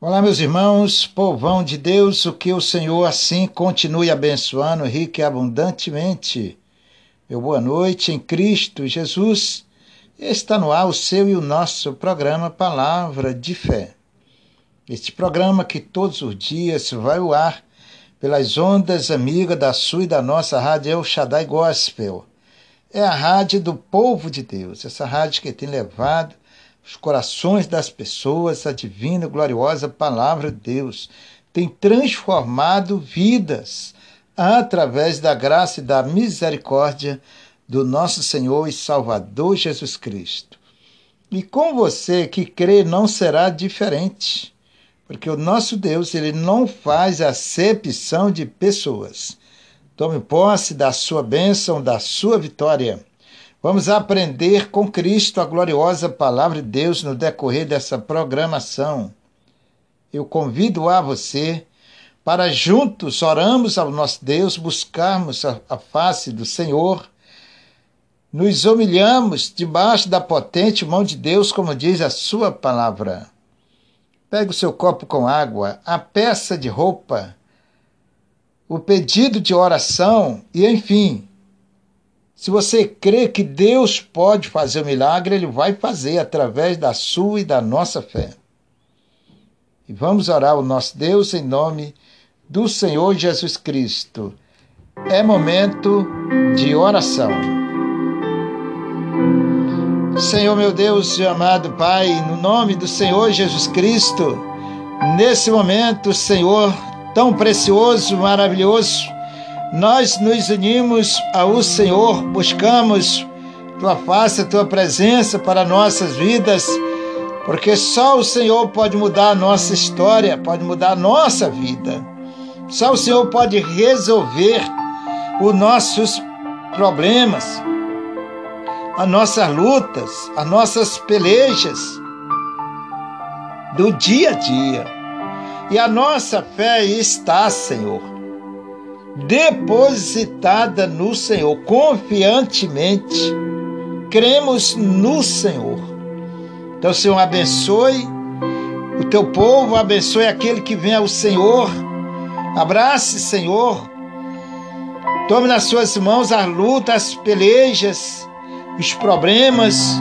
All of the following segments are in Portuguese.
Olá, meus irmãos, povão de Deus, o que o Senhor assim continue abençoando rica e abundantemente. Meu boa noite em Cristo Jesus. Está no ar o seu e o nosso programa Palavra de Fé. Este programa que todos os dias vai ao ar pelas ondas amigas da sua e da nossa rádio El Shaddai Gospel. É a rádio do povo de Deus, essa rádio que tem levado os corações das pessoas, a divina e gloriosa palavra de Deus tem transformado vidas através da graça e da misericórdia do nosso Senhor e Salvador Jesus Cristo. E com você que crê não será diferente, porque o nosso Deus, ele não faz acepção de pessoas. Tome posse da sua bênção, da sua vitória. Vamos aprender com Cristo a gloriosa palavra de Deus no decorrer dessa programação. Eu convido a você para juntos oramos ao nosso Deus, buscarmos a, face do Senhor, nos humilhamos debaixo da potente mão de Deus, como diz a sua palavra. Pegue o seu copo com água, a peça de roupa, o pedido de oração e, enfim, se você crê que Deus pode fazer o milagre, Ele vai fazer através da sua e da nossa fé. E vamos orar ao nosso Deus em nome do Senhor Jesus Cristo. É momento de oração. Senhor meu Deus e amado Pai, no nome do Senhor Jesus Cristo, nesse momento, Senhor, tão precioso, maravilhoso, nós nos unimos ao Senhor, buscamos tua face, tua presença para nossas vidas, porque só o Senhor pode mudar a nossa história, pode mudar a nossa vida. Só o Senhor pode resolver os nossos problemas, as nossas lutas, as nossas pelejas do dia a dia. E a nossa fé está, Senhor depositada no Senhor, confiantemente, cremos no Senhor. Então, Senhor, abençoe o teu povo, abençoe aquele que vem ao Senhor. Abrace, Senhor. Tome nas suas mãos as lutas, as pelejas, os problemas,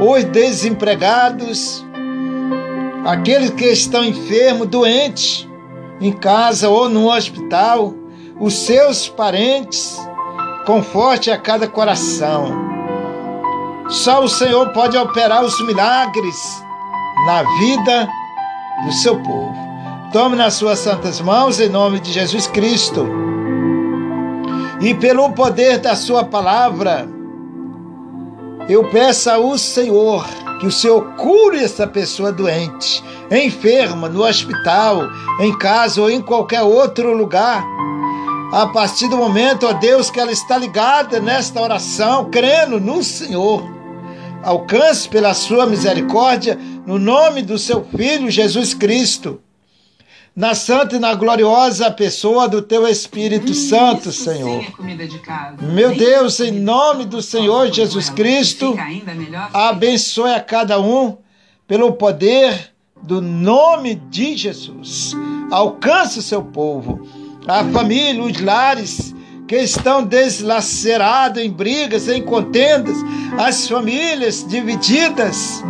os desempregados, aqueles que estão enfermos, doentes, em casa ou no hospital os seus parentes, conforte a cada coração. Só o Senhor pode operar os milagres na vida do seu povo. Tome nas suas santas mãos em nome de Jesus Cristo. E pelo poder da sua palavra, eu peço ao Senhor que o Senhor cure essa pessoa doente, enferma, no hospital, em casa ou em qualquer outro lugar a partir do momento, ó Deus, que ela está ligada nesta oração, crendo no Senhor. Alcance pela sua misericórdia, no nome do seu Filho Jesus Cristo, na santa e na gloriosa pessoa do teu Espírito hum, Santo, Senhor. Meu Deus, em nome do Senhor Jesus Cristo, abençoe a cada um pelo poder do nome de Jesus. Alcance o seu povo a família, os lares que estão deslacerados em brigas, em contendas, as famílias divididas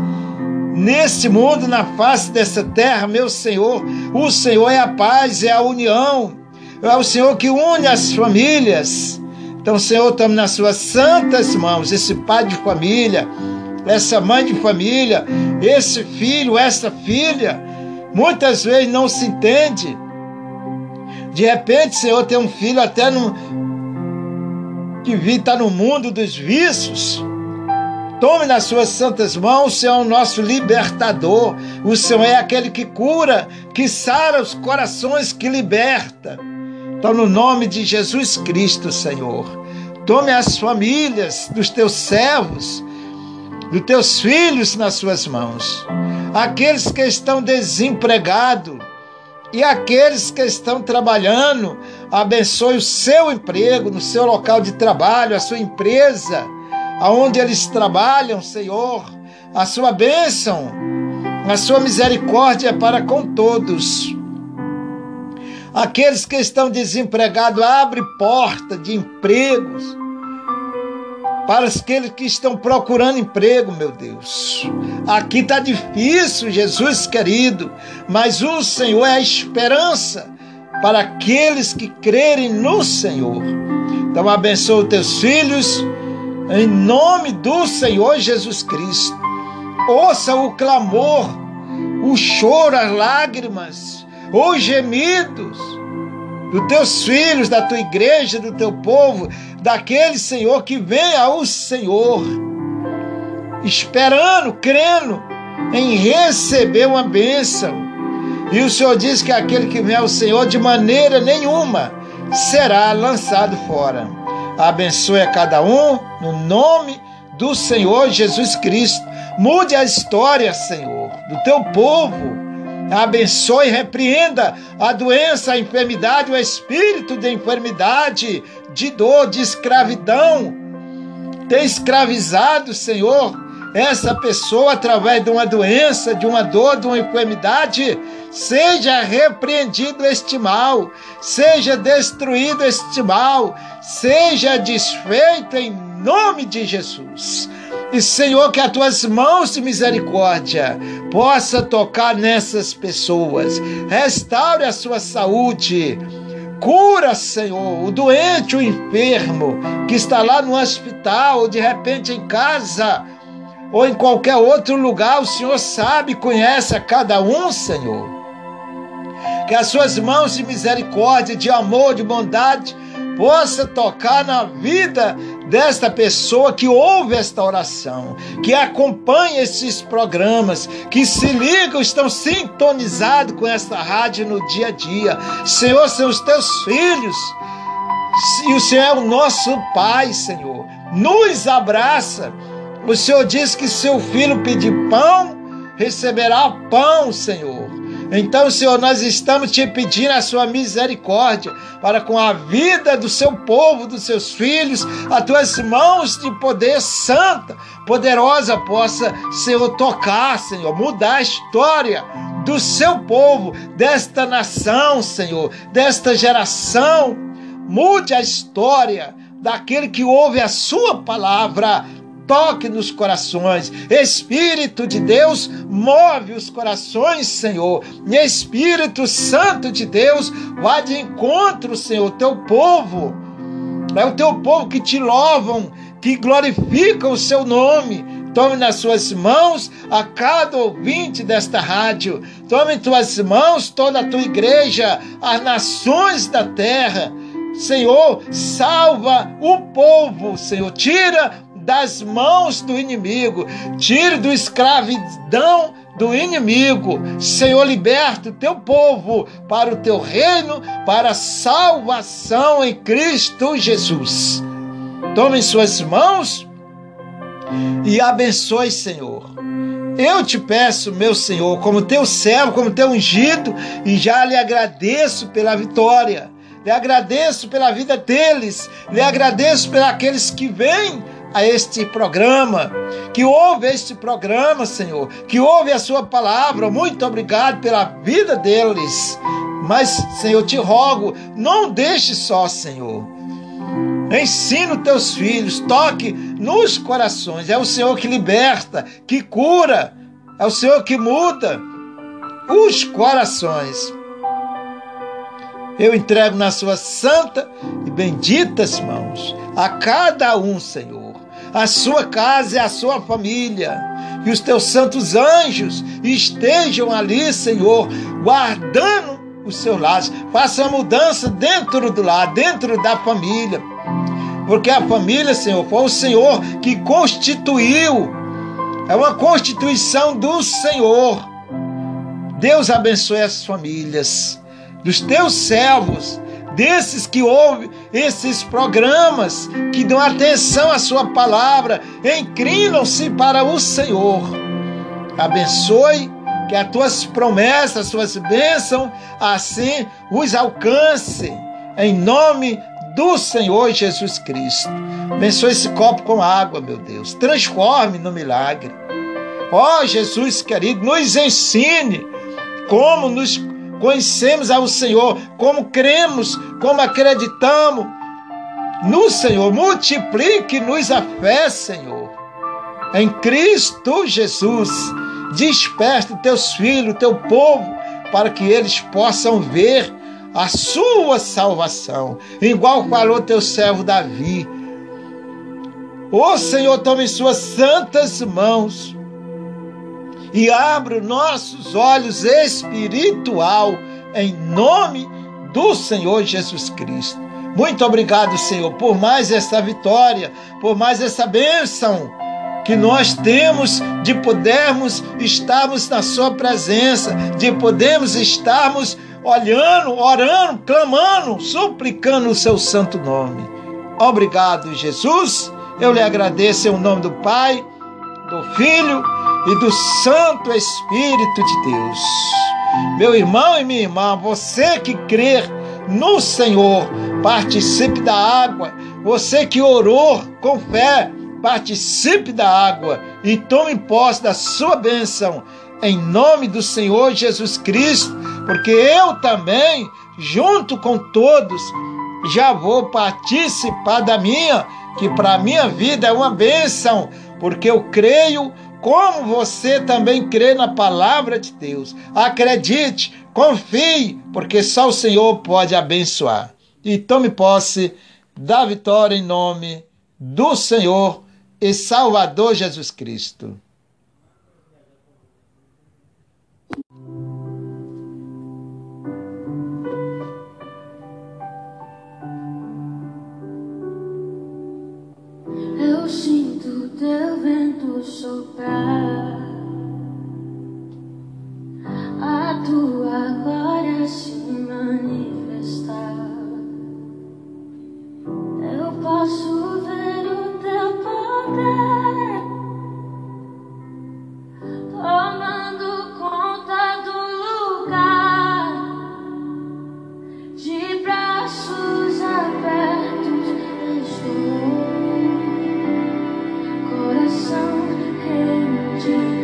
nesse mundo, na face dessa terra, meu Senhor. O Senhor é a paz, é a união, é o Senhor que une as famílias. Então, Senhor, tome nas suas santas mãos esse pai de família, essa mãe de família, esse filho, essa filha. Muitas vezes não se entende, de repente, Senhor, tem um filho até no, que está no mundo dos vícios. Tome nas suas santas mãos, o Senhor é o nosso libertador. O Senhor é aquele que cura, que sara os corações, que liberta. Então, no nome de Jesus Cristo, Senhor, tome as famílias dos teus servos, dos teus filhos nas suas mãos. Aqueles que estão desempregados, e aqueles que estão trabalhando, abençoe o seu emprego, no seu local de trabalho, a sua empresa, aonde eles trabalham, Senhor, a sua bênção A sua misericórdia é para com todos. Aqueles que estão desempregados, abre porta de empregos para aqueles que estão procurando emprego, meu Deus. Aqui está difícil, Jesus querido, mas o Senhor é a esperança para aqueles que crerem no Senhor. Então abençoa os teus filhos, em nome do Senhor Jesus Cristo. Ouça o clamor, o choro, as lágrimas, os gemidos dos teus filhos, da tua igreja, do teu povo, daquele Senhor que vem ao Senhor, esperando, crendo em receber uma bênção. E o Senhor diz que aquele que vem ao Senhor de maneira nenhuma será lançado fora. Abençoe a cada um no nome do Senhor Jesus Cristo. Mude a história, Senhor, do teu povo. Abençoe e repreenda a doença, a enfermidade, o espírito de enfermidade, de dor, de escravidão. Tem escravizado, Senhor, essa pessoa através de uma doença, de uma dor, de uma enfermidade, seja repreendido este mal, seja destruído este mal, seja desfeito em nome de Jesus. E Senhor, que as tuas mãos de misericórdia possa tocar nessas pessoas, restaure a sua saúde, cura, Senhor, o doente, o enfermo que está lá no hospital, ou de repente em casa, ou em qualquer outro lugar, o Senhor sabe, conhece a cada um, Senhor. Que as suas mãos de misericórdia, de amor, de bondade, possa tocar na vida desta pessoa que ouve esta oração, que acompanha esses programas, que se ligam, estão sintonizados com esta rádio no dia a dia. Senhor, são os teus filhos. E o Senhor é o nosso Pai, Senhor. Nos abraça o Senhor diz que seu filho pedir pão, receberá pão, Senhor. Então, Senhor, nós estamos te pedindo a sua misericórdia para com a vida do seu povo, dos seus filhos, as tuas mãos de poder santa, poderosa, possa, Senhor, tocar, Senhor, mudar a história do seu povo, desta nação, Senhor, desta geração. Mude a história daquele que ouve a sua palavra toque nos corações. Espírito de Deus, move os corações, Senhor. Espírito Santo de Deus, vá de encontro, Senhor, teu povo. É o teu povo que te louvam, que glorificam o seu nome. Tome nas suas mãos a cada ouvinte desta rádio. Tome em tuas mãos toda a tua igreja, as nações da terra. Senhor, salva o povo, Senhor. Tira das mãos do inimigo, tire do escravidão do inimigo. Senhor, liberta o teu povo para o teu reino, para a salvação em Cristo Jesus. Tome em suas mãos e abençoe, Senhor. Eu te peço, meu Senhor, como teu servo, como teu ungido, e já lhe agradeço pela vitória. Lhe agradeço pela vida deles, lhe agradeço pelos aqueles que vêm a este programa, que ouve este programa, Senhor, que ouve a Sua palavra. Muito obrigado pela vida deles. Mas, Senhor, te rogo, não deixe só, Senhor. Ensina os teus filhos, toque nos corações. É o Senhor que liberta, que cura, é o Senhor que muda os corações. Eu entrego nas suas santa e benditas mãos a cada um, Senhor a sua casa e a sua família. Que os teus santos anjos estejam ali, Senhor, guardando os seus lares. Faça a mudança dentro do lar, dentro da família. Porque a família, Senhor, foi o Senhor que constituiu. É uma constituição do Senhor. Deus abençoe as famílias dos teus servos desses que ouvem esses programas, que dão atenção à Sua palavra, inclinam-se para o Senhor. Abençoe que as tuas promessas, as tuas bênçãos, assim os alcance, em nome do Senhor Jesus Cristo. Abençoe esse copo com água, meu Deus. Transforme no milagre. Ó oh, Jesus querido, nos ensine como nos conhecemos ao Senhor, como cremos, como acreditamos no Senhor. Multiplique-nos a fé, Senhor. Em Cristo Jesus, desperte teus filhos, teu povo, para que eles possam ver a sua salvação, igual falou teu servo Davi. Ô Senhor, tome em suas santas mãos e abra nossos olhos espiritual em nome do Senhor Jesus Cristo. Muito obrigado, Senhor, por mais essa vitória, por mais essa bênção que nós temos de podermos estarmos na Sua presença, de podermos estarmos olhando, orando, clamando, suplicando o Seu santo nome. Obrigado, Jesus. Eu lhe agradeço em nome do Pai, do Filho e do Santo Espírito de Deus. Meu irmão e minha irmã, você que crer no Senhor, participe da água. Você que orou com fé, participe da água e tome posse da sua bênção em nome do Senhor Jesus Cristo, porque eu também, junto com todos, já vou participar da minha, que para minha vida é uma bênção, porque eu creio como você também crê na palavra de Deus. Acredite, confie, porque só o Senhor pode abençoar. E tome posse da vitória em nome do Senhor e Salvador Jesus Cristo. Eu sinto teu vento soprar, a tua glória se manifestar. Eu posso ver o teu poder So and Jesus.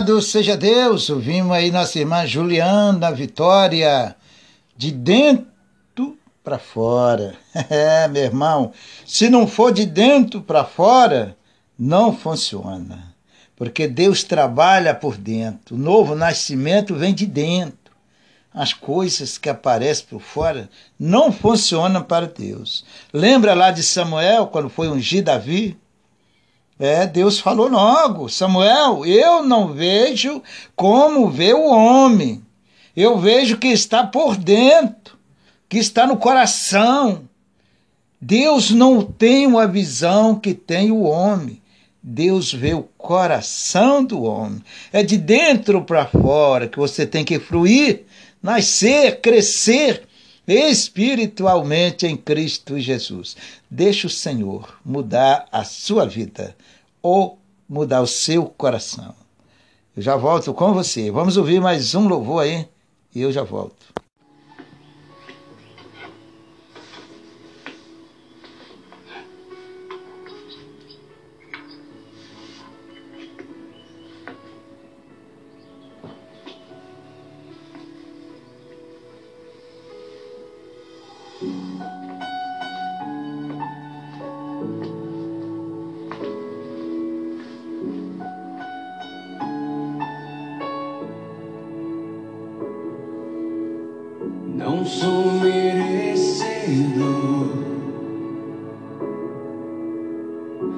Louvado seja Deus, ouvimos aí nossa irmã Juliana Vitória, de dentro para fora. É, meu irmão, se não for de dentro para fora, não funciona. Porque Deus trabalha por dentro. O novo nascimento vem de dentro. As coisas que aparecem por fora não funcionam para Deus. Lembra lá de Samuel, quando foi ungir Davi? É, Deus falou logo, Samuel, eu não vejo como vê o homem. Eu vejo que está por dentro, que está no coração. Deus não tem uma visão que tem o homem. Deus vê o coração do homem. É de dentro para fora que você tem que fruir, nascer, crescer espiritualmente em Cristo Jesus. Deixe o Senhor mudar a sua vida ou mudar o seu coração. Eu já volto com você. Vamos ouvir mais um louvor aí e eu já volto. Sou merecedor.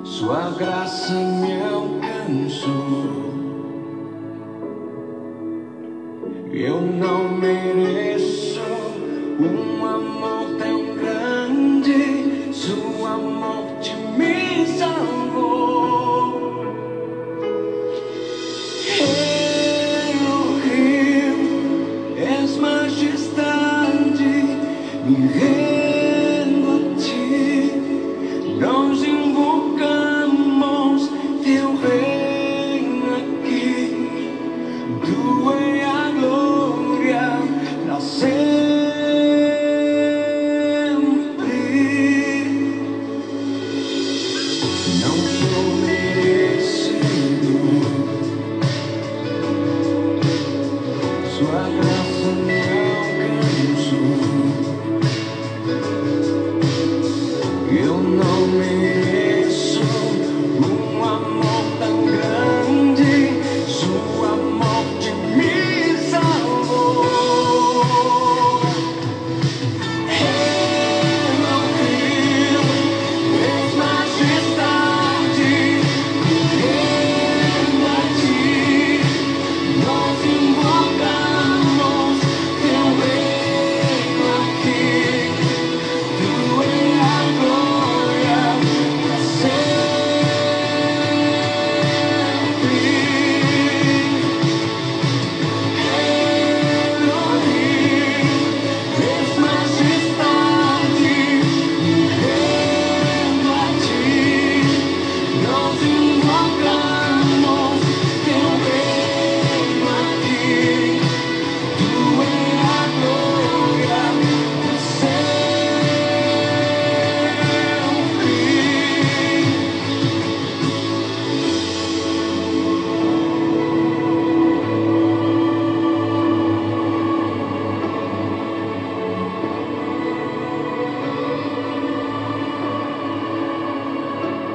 Sua graça me alcançou. Eu não mereço um amor tão grande. Sua morte me salvou.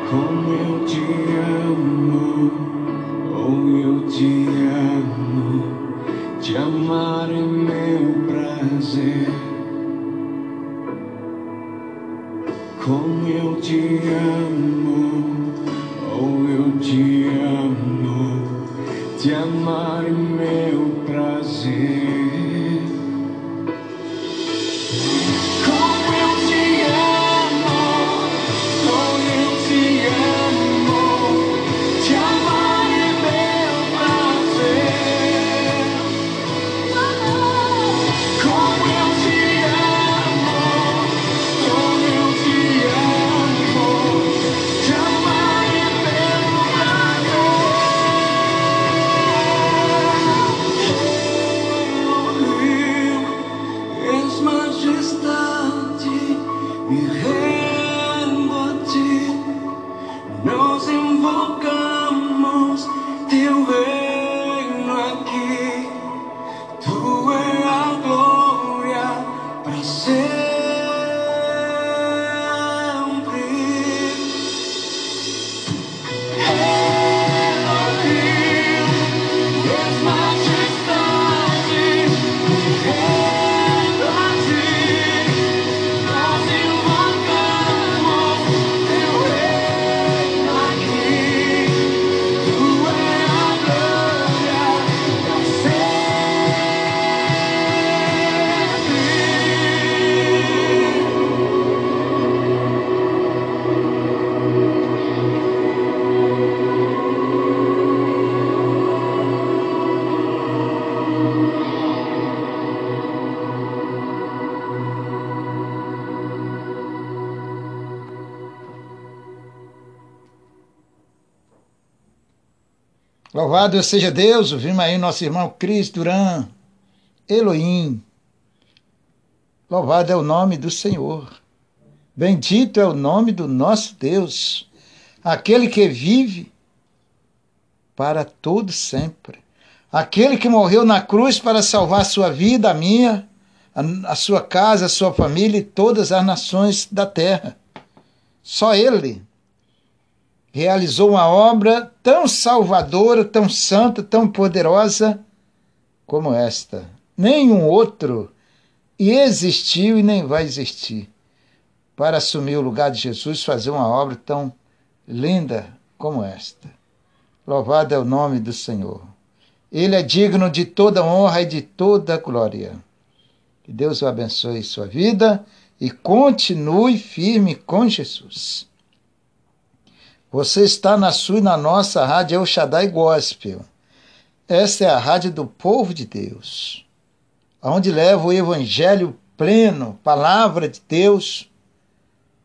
Como eu te amo, oh eu te amo, te amar é meu prazer. Como eu te amo, Louvado seja Deus, ouvimos aí nosso irmão Cris Duran, Elohim. Louvado é o nome do Senhor. Bendito é o nome do nosso Deus, aquele que vive para todo sempre. Aquele que morreu na cruz para salvar a sua vida, a minha, a, a sua casa, a sua família e todas as nações da terra. Só Ele realizou uma obra tão salvadora, tão santa, tão poderosa como esta. Nenhum outro existiu e nem vai existir para assumir o lugar de Jesus, fazer uma obra tão linda como esta. Louvado é o nome do Senhor. Ele é digno de toda honra e de toda glória. Que Deus o abençoe em sua vida e continue firme com Jesus. Você está na sua e na nossa rádio El Shaddai Gospel. Esta é a rádio do povo de Deus, onde leva o evangelho pleno, palavra de Deus,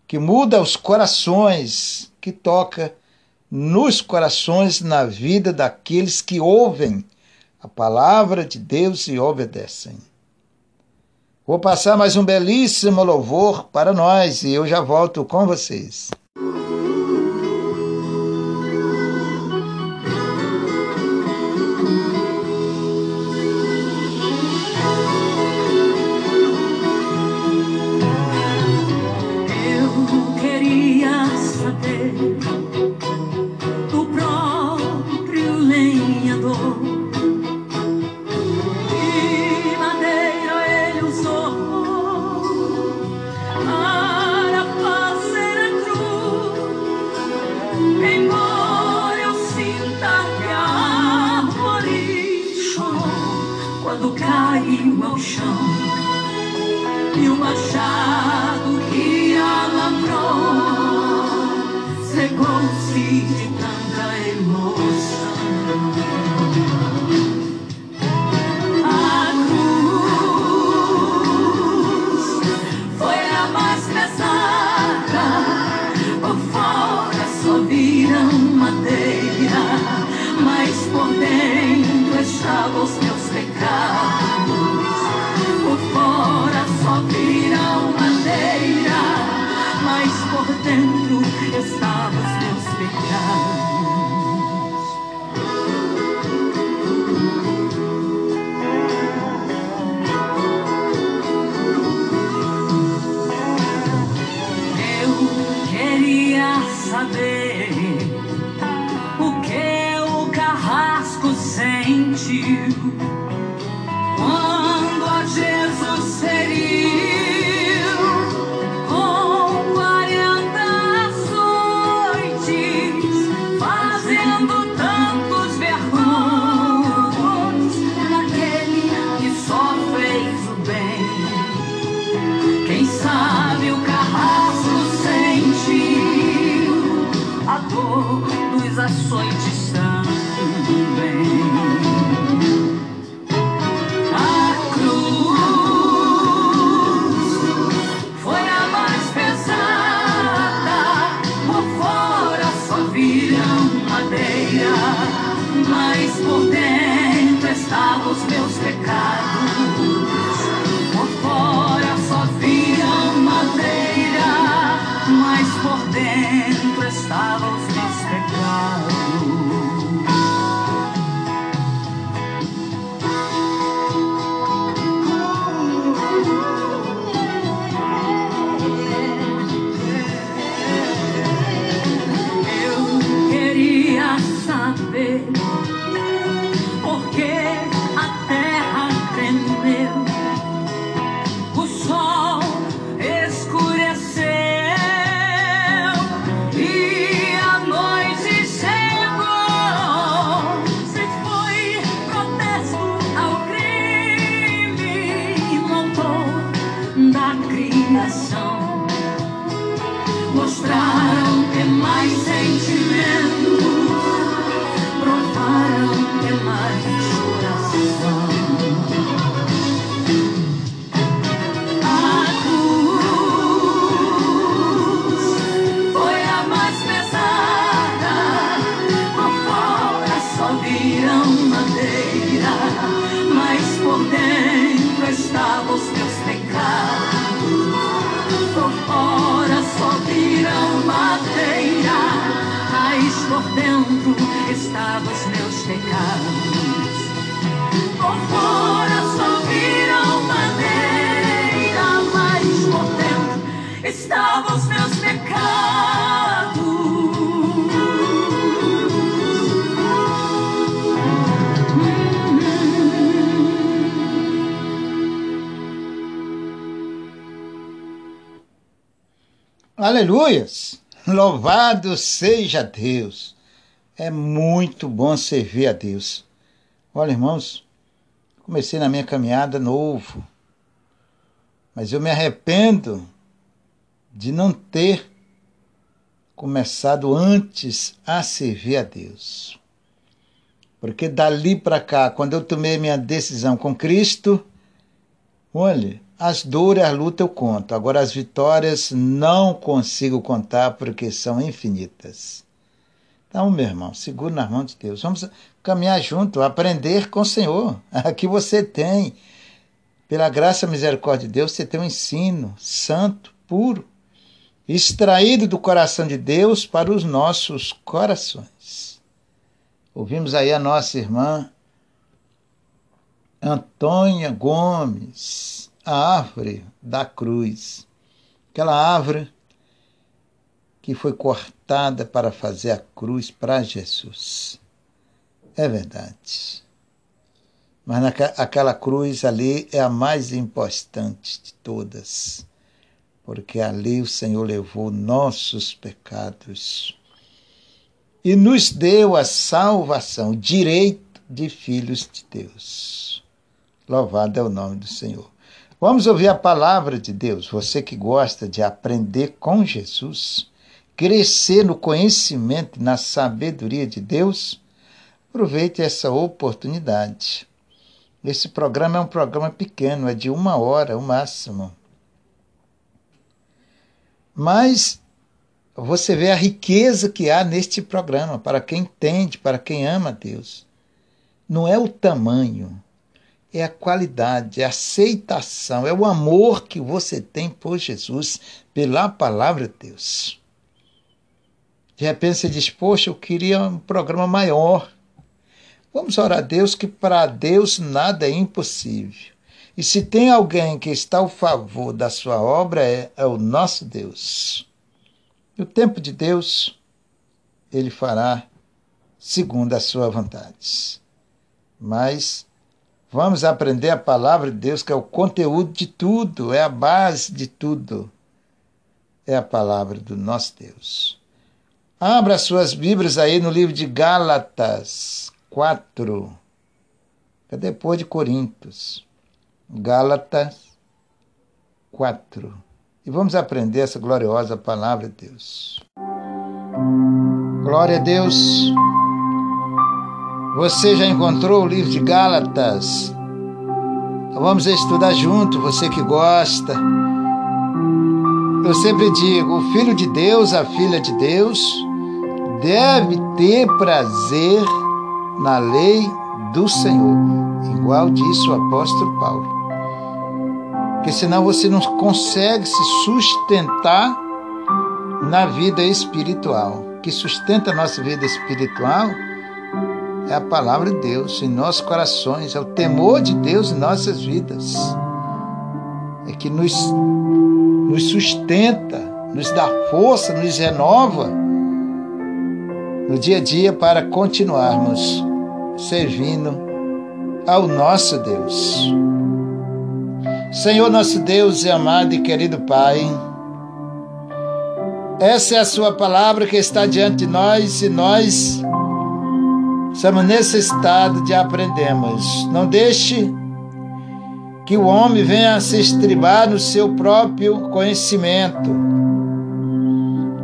que muda os corações, que toca nos corações, na vida daqueles que ouvem a palavra de Deus e obedecem. Vou passar mais um belíssimo louvor para nós e eu já volto com vocês. Queria Aleluias! Louvado seja Deus! É muito bom servir a Deus. Olha, irmãos, comecei na minha caminhada novo, mas eu me arrependo de não ter começado antes a servir a Deus. Porque dali para cá, quando eu tomei minha decisão com Cristo, olha, as dores, as lutas eu conto. Agora as vitórias não consigo contar porque são infinitas. Então, meu irmão, seguro nas mãos de Deus. Vamos caminhar junto, aprender com o Senhor. Aqui você tem, pela graça e misericórdia de Deus, você tem um ensino santo, puro, extraído do coração de Deus para os nossos corações. Ouvimos aí a nossa irmã Antônia Gomes, a árvore da cruz. Aquela árvore que foi cortada para fazer a cruz para Jesus. É verdade. Mas aquela cruz ali é a mais importante de todas, porque ali o Senhor levou nossos pecados e nos deu a salvação, o direito de filhos de Deus. Louvado é o nome do Senhor. Vamos ouvir a palavra de Deus. Você que gosta de aprender com Jesus, crescer no conhecimento na sabedoria de Deus, aproveite essa oportunidade. Esse programa é um programa pequeno, é de uma hora o máximo. Mas você vê a riqueza que há neste programa para quem entende, para quem ama Deus. Não é o tamanho, é a qualidade, é a aceitação, é o amor que você tem por Jesus, pela palavra de Deus. De repente você diz: Poxa, eu queria um programa maior. Vamos orar a Deus, que para Deus nada é impossível. E se tem alguém que está ao favor da sua obra, é, é o nosso Deus. No tempo de Deus, ele fará segundo a sua vontade. Mas vamos aprender a palavra de Deus, que é o conteúdo de tudo, é a base de tudo. É a palavra do nosso Deus. Abra suas Bíblias aí no livro de Gálatas 4. É depois de Coríntios. Gálatas 4. E vamos aprender essa gloriosa palavra de Deus. Glória a Deus. Você já encontrou o livro de Gálatas? Então vamos estudar junto, você que gosta. Eu sempre digo: o filho de Deus, a filha de Deus, deve ter prazer na lei do Senhor, igual disse o apóstolo Paulo. Porque senão você não consegue se sustentar na vida espiritual. O que sustenta a nossa vida espiritual é a palavra de Deus em nossos corações, é o temor de Deus em nossas vidas. É que nos, nos sustenta, nos dá força, nos renova no dia a dia para continuarmos servindo ao nosso Deus. Senhor nosso Deus e amado e querido Pai, essa é a Sua palavra que está diante de nós e nós estamos nesse estado de aprendermos. Não deixe que o homem venha se estribar no seu próprio conhecimento.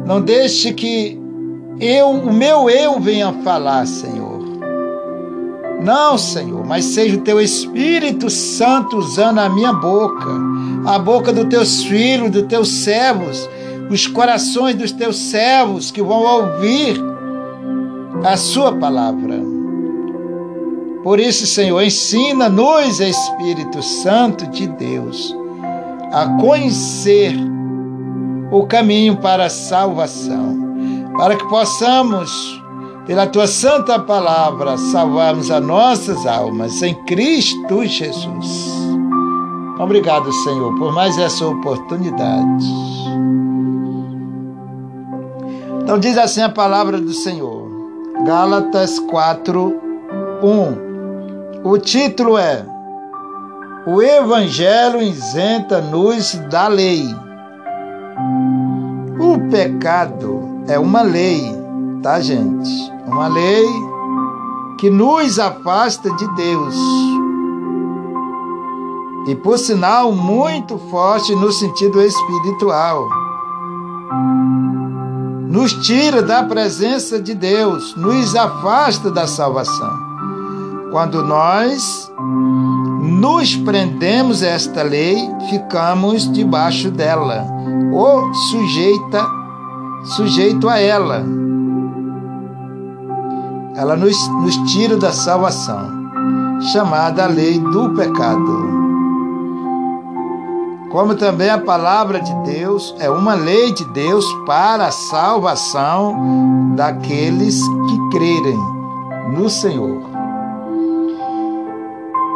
Não deixe que eu, o meu eu venha falar, Senhor. Não, Senhor, mas seja o teu Espírito Santo usando a minha boca, a boca dos teus filhos, dos teus servos, os corações dos teus servos que vão ouvir a sua palavra. Por isso, Senhor, ensina-nos, Espírito Santo de Deus, a conhecer o caminho para a salvação, para que possamos, pela tua santa palavra, salvarmos as nossas almas em Cristo Jesus. Obrigado, Senhor, por mais essa oportunidade. Então diz assim a palavra do Senhor. Gálatas 4, 1. O título é O Evangelho isenta-nos da lei. O pecado é uma lei, tá, gente? Uma lei que nos afasta de Deus. E por sinal muito forte no sentido espiritual nos tira da presença de Deus, nos afasta da salvação. Quando nós nos prendemos a esta lei, ficamos debaixo dela, ou sujeita, sujeito a ela. Ela nos, nos tira da salvação, chamada a lei do pecado como também a palavra de Deus é uma lei de Deus para a salvação daqueles que crerem no Senhor.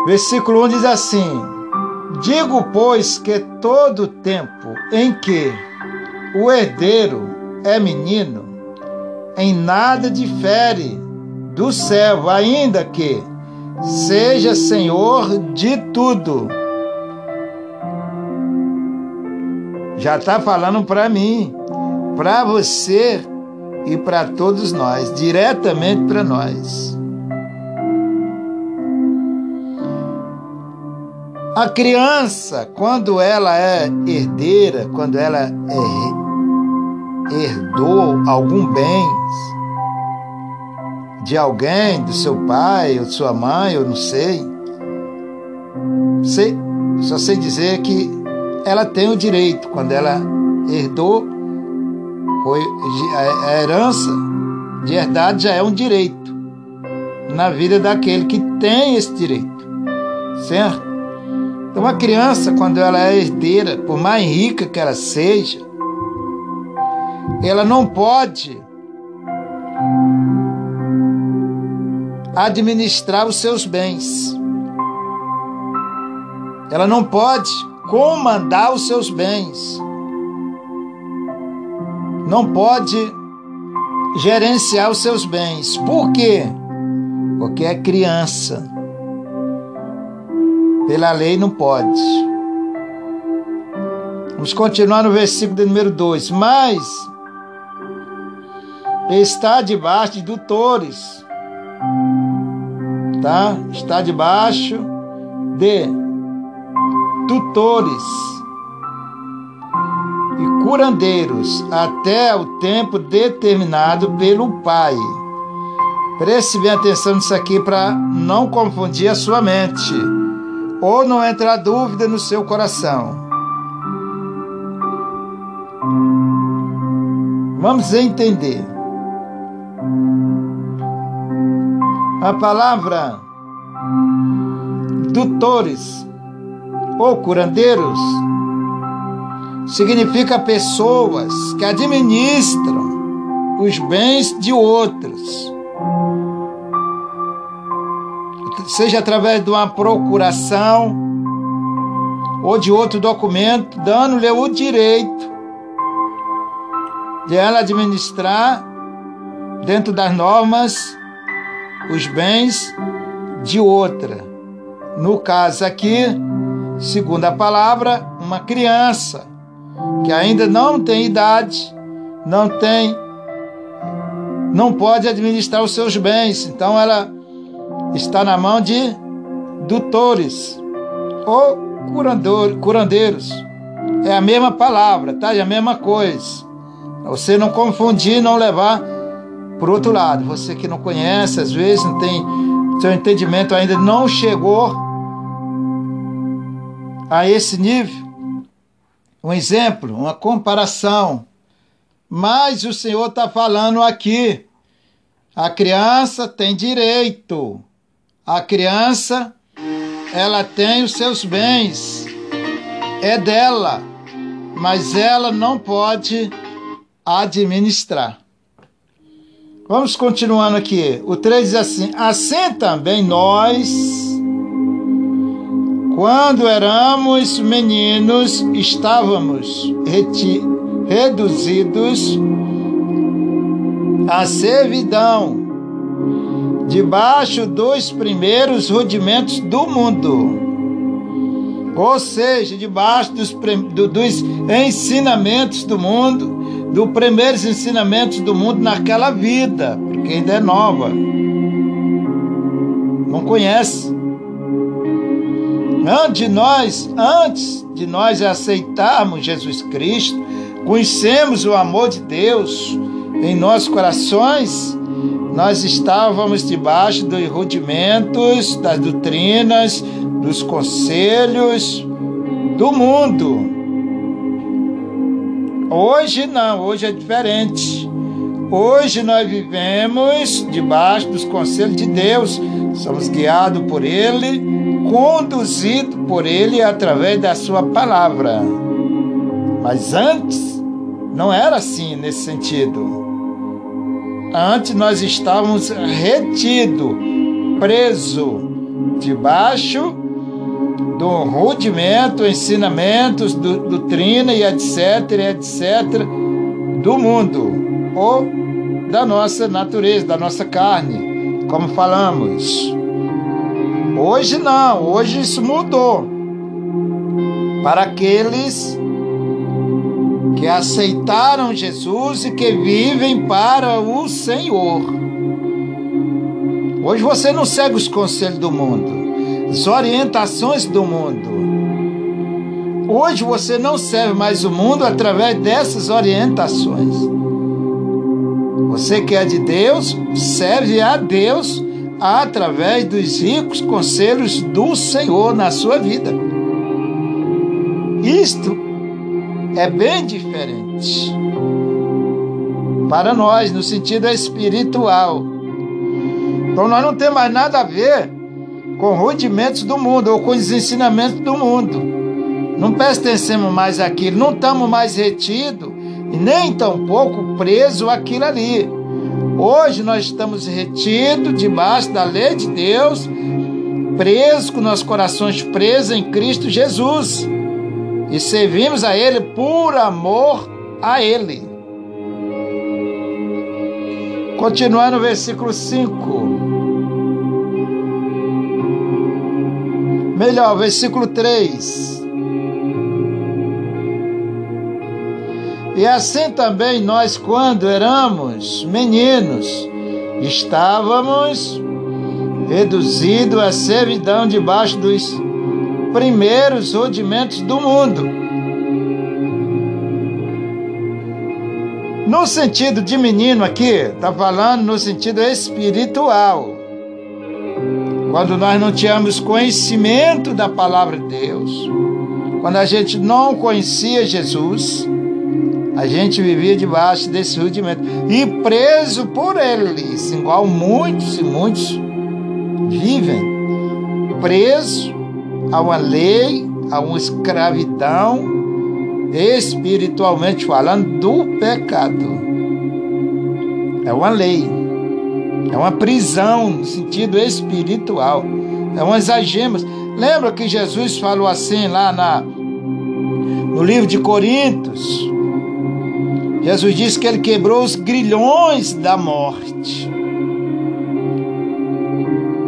Versículo 1 diz assim: Digo, pois, que todo tempo em que o herdeiro é menino, em nada difere do servo, ainda que seja senhor de tudo já está falando para mim, para você e para todos nós, diretamente para nós. A criança, quando ela é herdeira, quando ela é, herdou algum bem de alguém, do seu pai ou de sua mãe, eu não sei, sei só sei dizer que ela tem o direito, quando ela herdou, foi a herança de herdade já é um direito na vida daquele que tem esse direito, certo? Então, a criança, quando ela é herdeira, por mais rica que ela seja, ela não pode administrar os seus bens. Ela não pode comandar os seus bens. Não pode gerenciar os seus bens. Por quê? Porque é criança. Pela lei não pode. Vamos continuar no versículo de número 2. Mas está debaixo de tutores. Tá? Está debaixo de tutores e curandeiros até o tempo determinado pelo Pai. Preste bem atenção nisso aqui para não confundir a sua mente ou não entrar dúvida no seu coração. Vamos entender. A palavra tutores ou curandeiros significa pessoas que administram os bens de outros, seja através de uma procuração ou de outro documento, dando-lhe o direito de ela administrar dentro das normas os bens de outra. No caso aqui, segundo a palavra, uma criança que ainda não tem idade, não tem, não pode administrar os seus bens. Então ela está na mão de tutores ou curandor, curandeiros. É a mesma palavra, tá? É a mesma coisa. você não confundir, não levar por outro lado. Você que não conhece, às vezes não tem, seu entendimento ainda não chegou a esse nível. Um exemplo, uma comparação. Mas o Senhor está falando aqui. A criança tem direito A criança, ela tem os seus bens, é dela, mas ela não pode administrar. Vamos continuando aqui. O 3 diz assim: Assim também nós, quando éramos meninos, estávamos reduzidos à servidão debaixo dos primeiros rudimentos do mundo. Ou seja, debaixo dos, dos ensinamentos do mundo, dos primeiros ensinamentos do mundo naquela vida, porque ainda é nova. Não conhece. Antes de nós, antes de nós aceitarmos Jesus Cristo, conhecemos o amor de Deus em nossos corações, nós estávamos debaixo dos rudimentos, das doutrinas, dos conselhos do mundo. Hoje não, hoje é diferente. Hoje nós vivemos debaixo dos conselhos de Deus, somos guiados por Ele, conduzidos por Ele através da Sua palavra. Mas antes não era assim nesse sentido. Antes nós estávamos retido, preso debaixo do rudimento, ensinamentos, do, doutrina e etc, etc, do mundo ou da nossa natureza, da nossa carne, como falamos. Hoje não, hoje isso mudou. Para aqueles que aceitaram Jesus e que vivem para o Senhor. Hoje você não segue os conselhos do mundo, as orientações do mundo. Hoje você não serve mais o mundo através dessas orientações. Você que é de Deus, serve a Deus através dos ricos conselhos do Senhor na sua vida. Isto é bem diferente para nós, no sentido espiritual. Então nós não temos mais nada a ver com rudimentos do mundo ou com os ensinamentos do mundo. Não pertencemos mais àquilo, não estamos mais retidos e nem tampouco presos àquilo ali. Hoje nós estamos retidos debaixo da lei de Deus, presos com nossos corações presos em Cristo Jesus e servimos a Ele por amor a Ele. Continuando no versículo 5. Melhor, versículo 3. E assim também nós, quando éramos meninos, estávamos reduzidos à servidão debaixo dos primeiros rudimentos do mundo. No sentido de menino aqui, está falando no sentido espiritual. Quando nós não tínhamos conhecimento da palavra de Deus, quando a gente não conhecia Jesus, a gente vivia debaixo desse rudimento e preso por eles, igual muitos e muitos vivem preso a uma lei, a uma escravidão, espiritualmente falando, do pecado. É uma lei, é uma prisão no sentido espiritual, é umas algemas. Lembra que Jesus falou assim lá na, no livro de Coríntios? Jesus disse que ele quebrou os grilhões da morte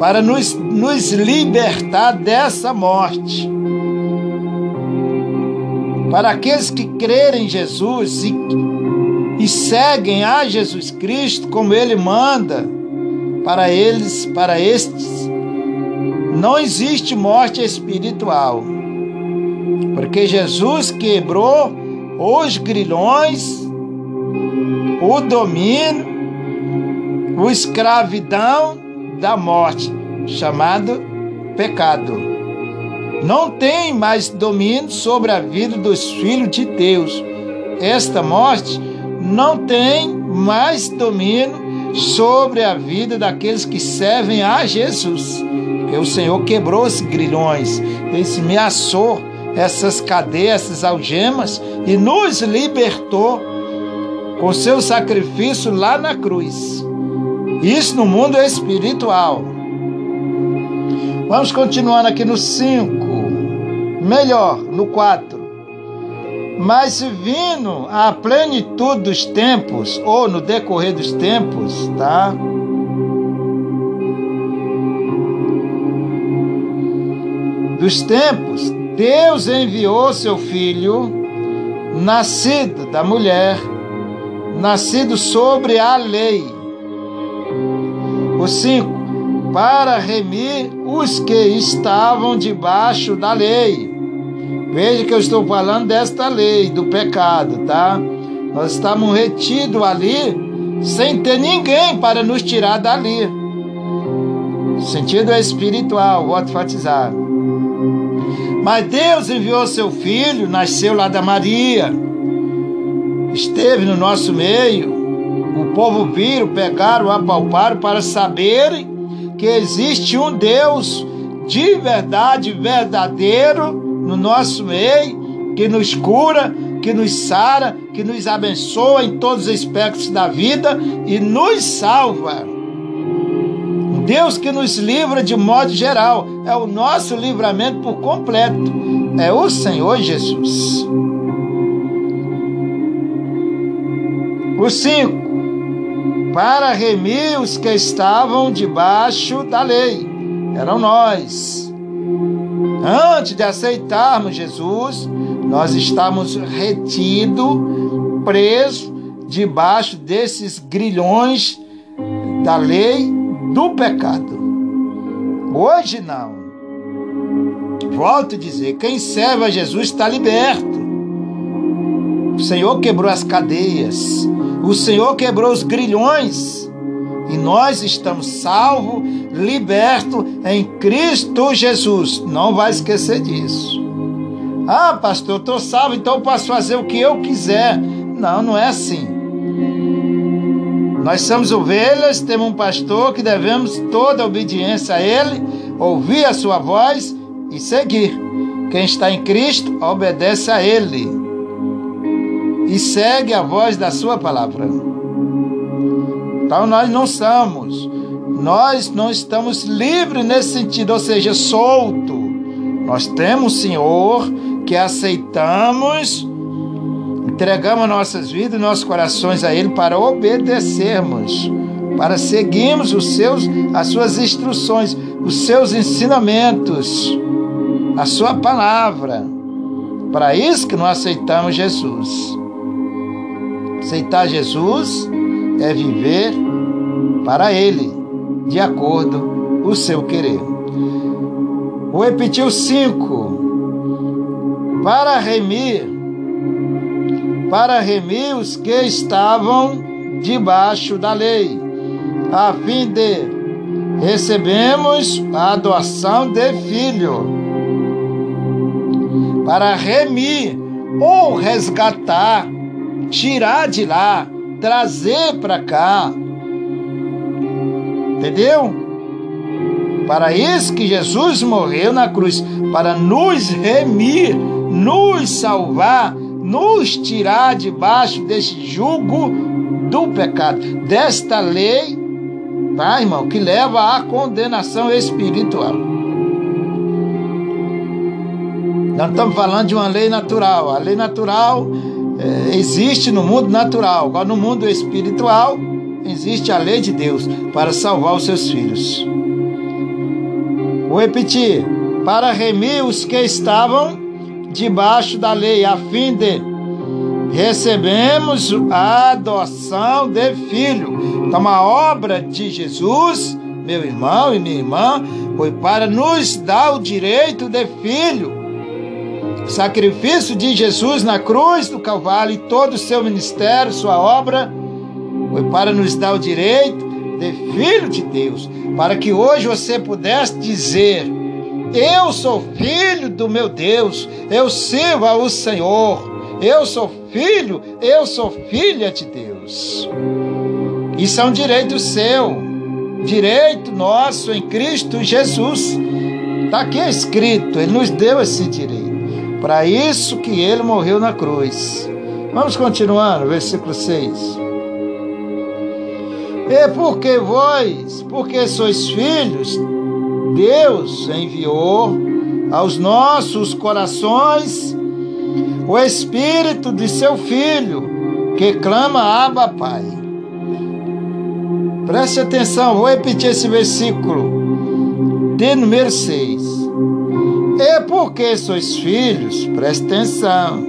para nos, nos libertar dessa morte. Para aqueles que crerem em Jesus e, e seguem a Jesus Cristo como Ele manda, para eles, para estes, não existe morte espiritual. Porque Jesus quebrou os grilhões, o domínio, o escravidão da morte, chamado pecado. Não tem mais domínio sobre a vida dos filhos de Deus. Esta morte não tem mais domínio sobre a vida daqueles que servem a Jesus. Porque o Senhor quebrou os grilhões, esmeaçou essas cadeias, essas algemas e nos libertou com seu sacrifício lá na cruz. Isso no mundo espiritual. Vamos continuando aqui no 5. Melhor, no 4. Mas vindo a plenitude dos tempos, ou no decorrer dos tempos, tá? Dos tempos, Deus enviou seu filho, nascido da mulher, nascido sobre a lei. O 5. Para remir os que estavam debaixo da lei. Veja que eu estou falando desta lei, do pecado, tá? Nós estamos retidos ali, sem ter ninguém para nos tirar dali. O sentido é espiritual, voto enfatizar. Mas Deus enviou seu filho, nasceu lá da Maria, esteve no nosso meio. O povo viram, pegaram, apalparam para saberem que existe um Deus de verdade, verdadeiro no nosso meio, que nos cura, que nos sara, que nos abençoa em todos os aspectos da vida e nos salva. Deus que nos livra de modo geral, é o nosso livramento por completo, é o Senhor Jesus. O 5. Para remir os que estavam debaixo da lei, eram nós. Antes de aceitarmos Jesus, nós estamos retidos, presos debaixo desses grilhões da lei do pecado. Hoje não. Volto a dizer: quem serve a Jesus está liberto. O Senhor quebrou as cadeias, o Senhor quebrou os grilhões e nós estamos salvos, libertos em Cristo Jesus. Não vai esquecer disso. Ah, pastor, eu estou salvo, então eu posso fazer o que eu quiser. Não, não é assim. Nós somos ovelhas, temos um pastor que devemos toda obediência a ele, ouvir a sua voz e seguir. Quem está em Cristo obedece a ele e segue a voz da sua palavra. Então nós não somos, nós não estamos livres nesse sentido, ou seja, solto. Nós temos Senhor que aceitamos Entregamos nossas vidas nossos corações a Ele para obedecermos, para seguirmos os seus, as suas instruções, os seus ensinamentos, a sua palavra. Para isso que nós aceitamos Jesus. Aceitar Jesus é viver para Ele, de acordo com o seu querer. Vou repetir o cinco. Para remir para remir os que estavam debaixo da lei, a fim de recebemos a adoção de filho. Para remir ou resgatar, tirar de lá, trazer para cá. Entendeu? Para isso que Jesus morreu na cruz, para nos remir, nos salvar nos tirar debaixo desse jugo do pecado, desta lei, tá, irmão, que leva à condenação espiritual. Nós estamos falando de uma lei natural. A lei natural é, existe no mundo natural, agora no mundo espiritual existe a lei de Deus para salvar os seus filhos. Vou repetir: para remir os que estavam debaixo da lei, a fim de recebemos a adoção de filho. Então, a obra de Jesus, meu irmão e minha irmã, foi para nos dar o direito de filho. O sacrifício de Jesus na cruz do Calvário e todo o seu ministério, sua obra, foi para nos dar o direito de filho de Deus, para que hoje você pudesse dizer eu sou filho do meu Deus, eu sirvo ao Senhor, eu sou filho, eu sou filha de Deus. Isso é um direito seu, direito nosso em Cristo Jesus. Está aqui escrito, Ele nos deu esse direito. Para isso que Ele morreu na cruz. Vamos continuando, versículo 6. E porque vós, porque sois filhos, Deus enviou aos nossos corações o Espírito de seu Filho, que clama Abba Pai. Preste atenção, vou repetir esse versículo de número 6. E porque sois filhos, preste atenção,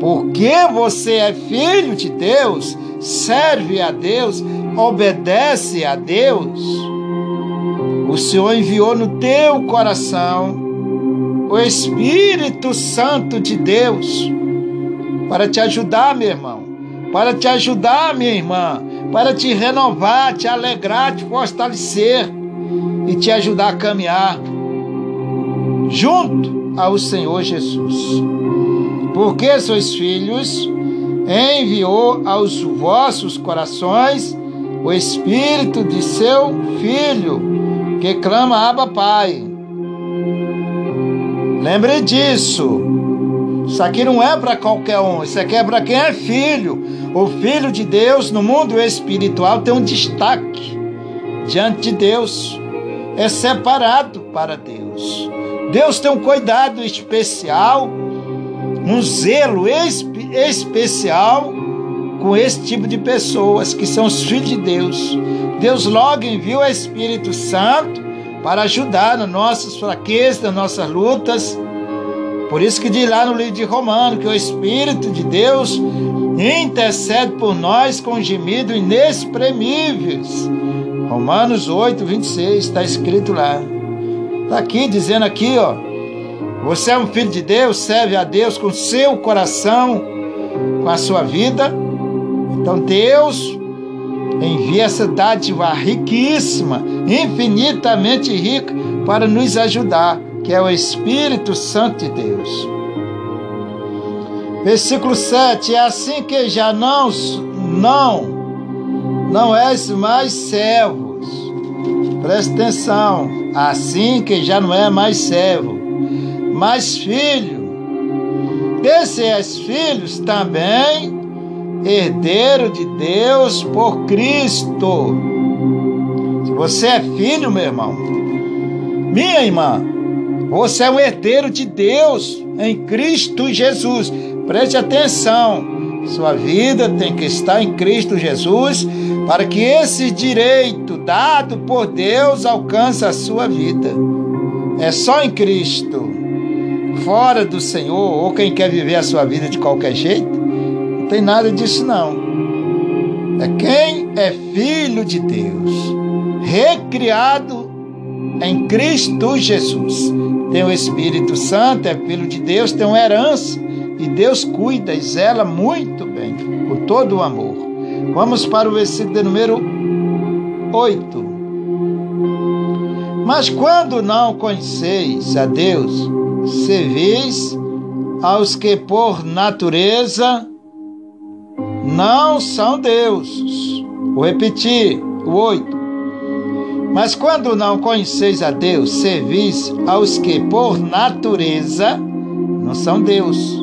porque você é filho de Deus, serve a Deus, obedece a Deus, o Senhor enviou no teu coração o Espírito Santo de Deus para te ajudar, meu irmão, para te ajudar, minha irmã, para te renovar, te alegrar, te fortalecer e te ajudar a caminhar junto ao Senhor Jesus. Porque sois filhos, enviou aos vossos corações o Espírito de seu Filho, que clama Abba Pai. Lembre disso. Isso aqui não é para qualquer um, isso aqui é para quem é filho. O filho de Deus no mundo espiritual tem um destaque diante de Deus, é separado para Deus. Deus tem um cuidado especial, um zelo espe especial com esse tipo de pessoas que são os filhos de Deus. Deus logo enviou o Espírito Santo para ajudar nas nossas fraquezas, nas nossas lutas. Por isso que diz lá no livro de Romano que o Espírito de Deus intercede por nós com gemidos inexprimíveis. Romanos 8, 26, está escrito lá. Está aqui dizendo aqui, ó. Você é um filho de Deus, serve a Deus com seu coração, com a sua vida. Então Deus envia essa dádiva riquíssima, infinitamente rica, para nos ajudar, que é o Espírito Santo de Deus. Versículo 7: É assim que já não, não, não és mais servos. Presta atenção. Assim que já não é mais servo, mas filho. Desses filhos também herdeiro de Deus por Cristo. Se você é filho, meu irmão, minha irmã, você é um herdeiro de Deus em Cristo Jesus. Preste atenção. Sua vida tem que estar em Cristo Jesus para que esse direito dado por Deus alcance a sua vida. É só em Cristo. Fora do Senhor, ou quem quer viver a sua vida de qualquer jeito, não tem nada disso não. É quem é filho de Deus, recriado em Cristo Jesus. Tem o Espírito Santo, é filho de Deus, tem uma herança e Deus cuida e zela muito bem, com todo o amor. Vamos para o versículo número 8. Mas quando não conheceis a Deus, servis aos que por natureza não são deuses. Vou repetir o 8. Mas quando não conheceis a Deus, servis aos que por natureza não são deuses.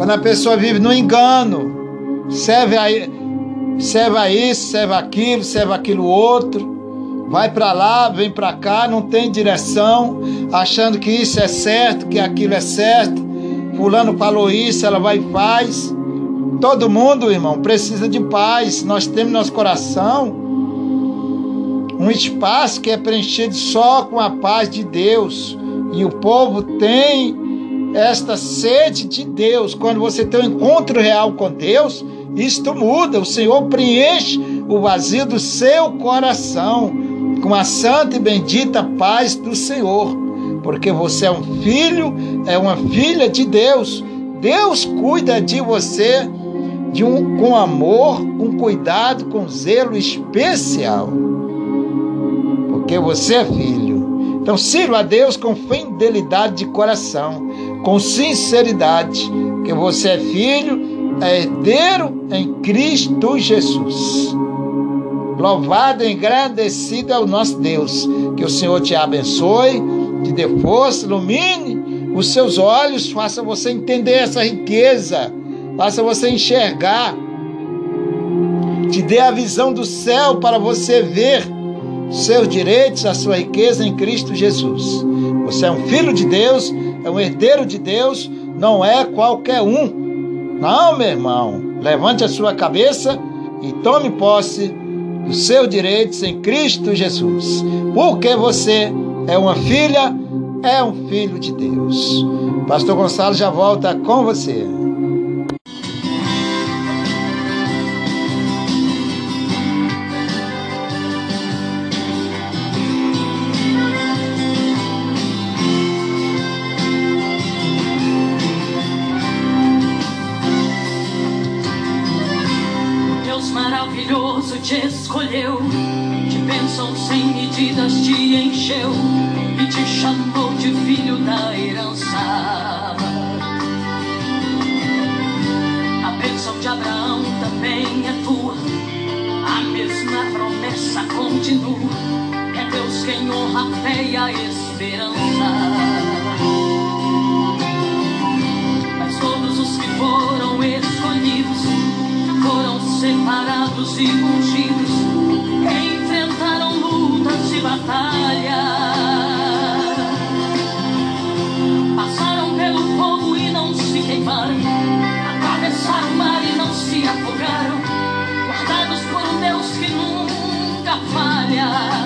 Quando a pessoa vive no engano, serve a, serve a isso, serve aquilo, serve aquilo outro, vai para lá, vem para cá, não tem direção, achando que isso é certo, que aquilo é certo. Fulano falou isso, ela vai e faz. Todo mundo, irmão, precisa de paz. Nós temos no nosso coração um espaço que é preenchido só com a paz de Deus. E o povo tem esta sede de Deus. Quando você tem um encontro real com Deus, isto muda. O Senhor preenche o vazio do seu coração com a santa e bendita paz do Senhor. Porque você é um filho, é uma filha de Deus. Deus cuida de você de um, com amor, com cuidado, com zelo especial. Porque você é filho. Então sirva a Deus com fidelidade de coração, com sinceridade, que você é filho, é herdeiro em Cristo Jesus. Louvado e engrandecido é o nosso Deus. Que o Senhor te abençoe, te dê força, ilumine os seus olhos, faça você entender essa riqueza, faça você enxergar, te dê a visão do céu para você ver seus direitos, a sua riqueza em Cristo Jesus. Você é um filho de Deus, é um herdeiro de Deus, não é qualquer um. Não, meu irmão. Levante a sua cabeça e tome posse dos seus direitos em Cristo Jesus. Porque você é uma filha, é um filho de Deus. Pastor Gonçalo já volta com você. Falha.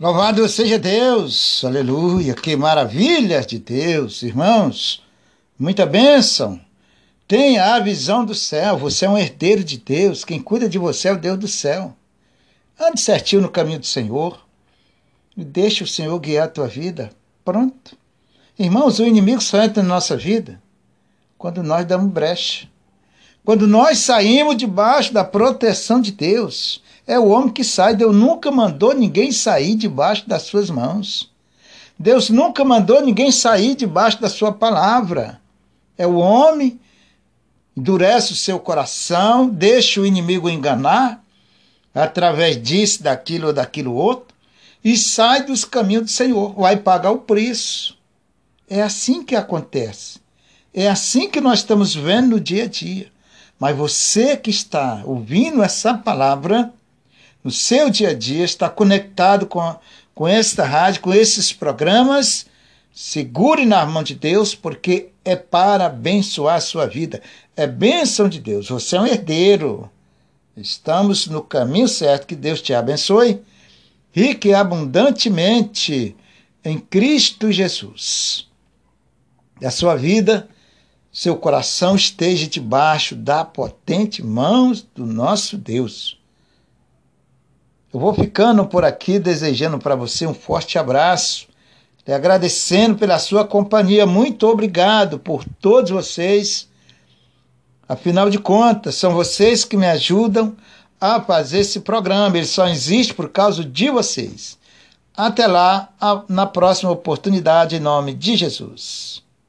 Louvado seja Deus, aleluia, que maravilha de Deus, irmãos, muita bênção. Tenha a visão do céu, você é um herdeiro de Deus, quem cuida de você é o Deus do céu. Ande certinho no caminho do Senhor e deixe o Senhor guiar a tua vida. Pronto. Irmãos, o inimigo só entra na nossa vida quando nós damos brecha. Quando nós saímos debaixo da proteção de Deus. É o homem que sai. Deus nunca mandou ninguém sair debaixo das suas mãos. Deus nunca mandou ninguém sair debaixo da sua palavra. É o homem, endurece o seu coração, deixa o inimigo enganar, através disso, daquilo ou daquilo outro, e sai dos caminhos do Senhor, vai pagar o preço. É assim que acontece. É assim que nós estamos vendo no dia a dia. Mas você que está ouvindo essa palavra, no seu dia a dia, está conectado com, com esta rádio, com esses programas, segure na mão de Deus, porque é para abençoar a sua vida. É bênção de Deus. Você é um herdeiro. Estamos no caminho certo. Que Deus te abençoe, rique abundantemente em Cristo Jesus. A sua vida, seu coração esteja debaixo da potente mão do nosso Deus. Eu vou ficando por aqui desejando para você um forte abraço, lhe agradecendo pela sua companhia. Muito obrigado por todos vocês. Afinal de contas, são vocês que me ajudam a fazer esse programa. Ele só existe por causa de vocês. Até lá, na próxima oportunidade, em nome de Jesus.